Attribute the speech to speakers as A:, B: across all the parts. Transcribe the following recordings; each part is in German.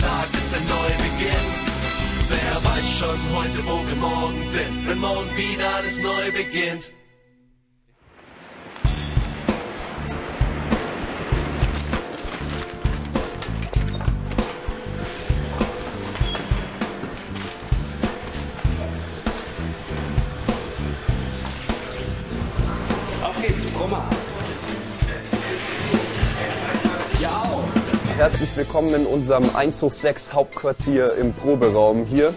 A: Tag ist ein Neubeginn. Wer weiß schon heute, wo wir morgen sind, wenn morgen wieder alles neu beginnt.
B: Auf geht's, Brummer.
C: Herzlich willkommen in unserem Einzug 6 Hauptquartier im Proberaum hier.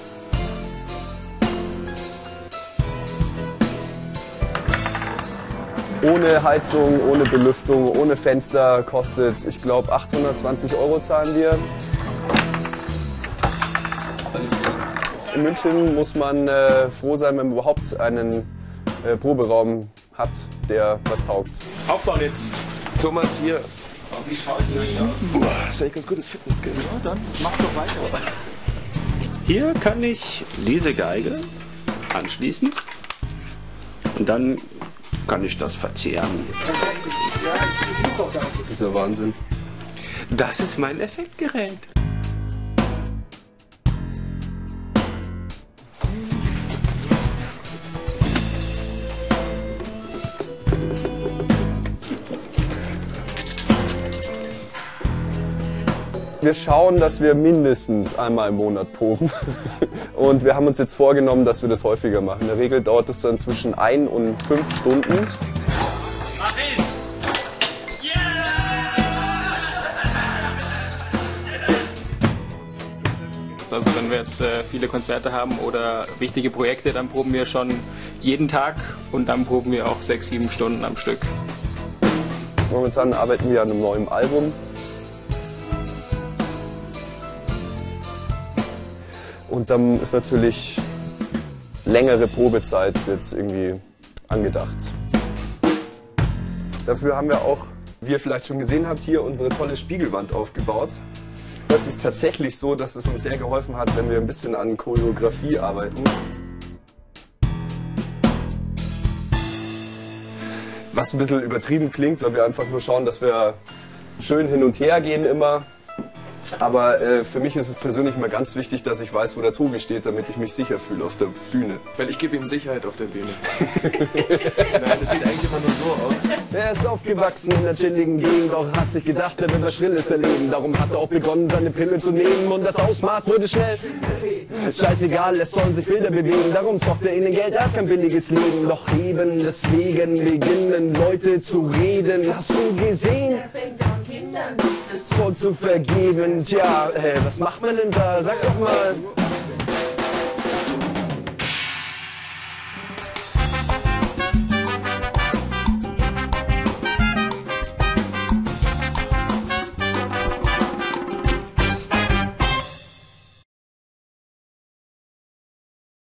C: Ohne Heizung, ohne Belüftung, ohne Fenster kostet, ich glaube, 820 Euro zahlen wir. In München muss man äh, froh sein, wenn man überhaupt einen äh, Proberaum hat, der was taugt.
B: Aufbauen jetzt.
C: Thomas hier.
B: Wie schaut ihr euch aus?
C: Das ist eigentlich ganz gutes Fitnessgeld.
B: Ja, dann mach doch weiter. Hier kann ich diese Geige anschließen und dann kann ich das verzehren.
C: Das ist ja Wahnsinn.
B: Das ist mein Effektgerät.
C: Wir schauen, dass wir mindestens einmal im Monat proben. Und wir haben uns jetzt vorgenommen, dass wir das häufiger machen. In der Regel dauert es dann zwischen ein und fünf Stunden.
D: Also wenn wir jetzt äh, viele Konzerte haben oder wichtige Projekte, dann proben wir schon jeden Tag und dann proben wir auch sechs, sieben Stunden am Stück.
C: Momentan arbeiten wir an einem neuen Album. Und dann ist natürlich längere Probezeit jetzt irgendwie angedacht. Dafür haben wir auch, wie ihr vielleicht schon gesehen habt, hier unsere tolle Spiegelwand aufgebaut. Das ist tatsächlich so, dass es uns sehr geholfen hat, wenn wir ein bisschen an Choreografie arbeiten. Was ein bisschen übertrieben klingt, weil wir einfach nur schauen, dass wir schön hin und her gehen immer. Aber äh, für mich ist es persönlich immer ganz wichtig, dass ich weiß, wo der Tobi steht, damit ich mich sicher fühle auf der Bühne.
E: Weil ich gebe ihm Sicherheit auf der Bühne. Nein, das sieht eigentlich immer nur so aus.
C: Er ist aufgewachsen in der chilligen Gegend, doch hat sich gedacht, er will was Schrilles erleben. Darum hat er auch begonnen, seine Pille zu nehmen und das Ausmaß wurde schnell. Scheißegal, es sollen sich Bilder bewegen, darum zockt er ihnen Geld, er hat kein billiges Leben. Doch eben deswegen beginnen Leute zu reden. Hast du gesehen? Zeug zu vergeben. Tja, äh, was macht man denn da? Sag doch mal.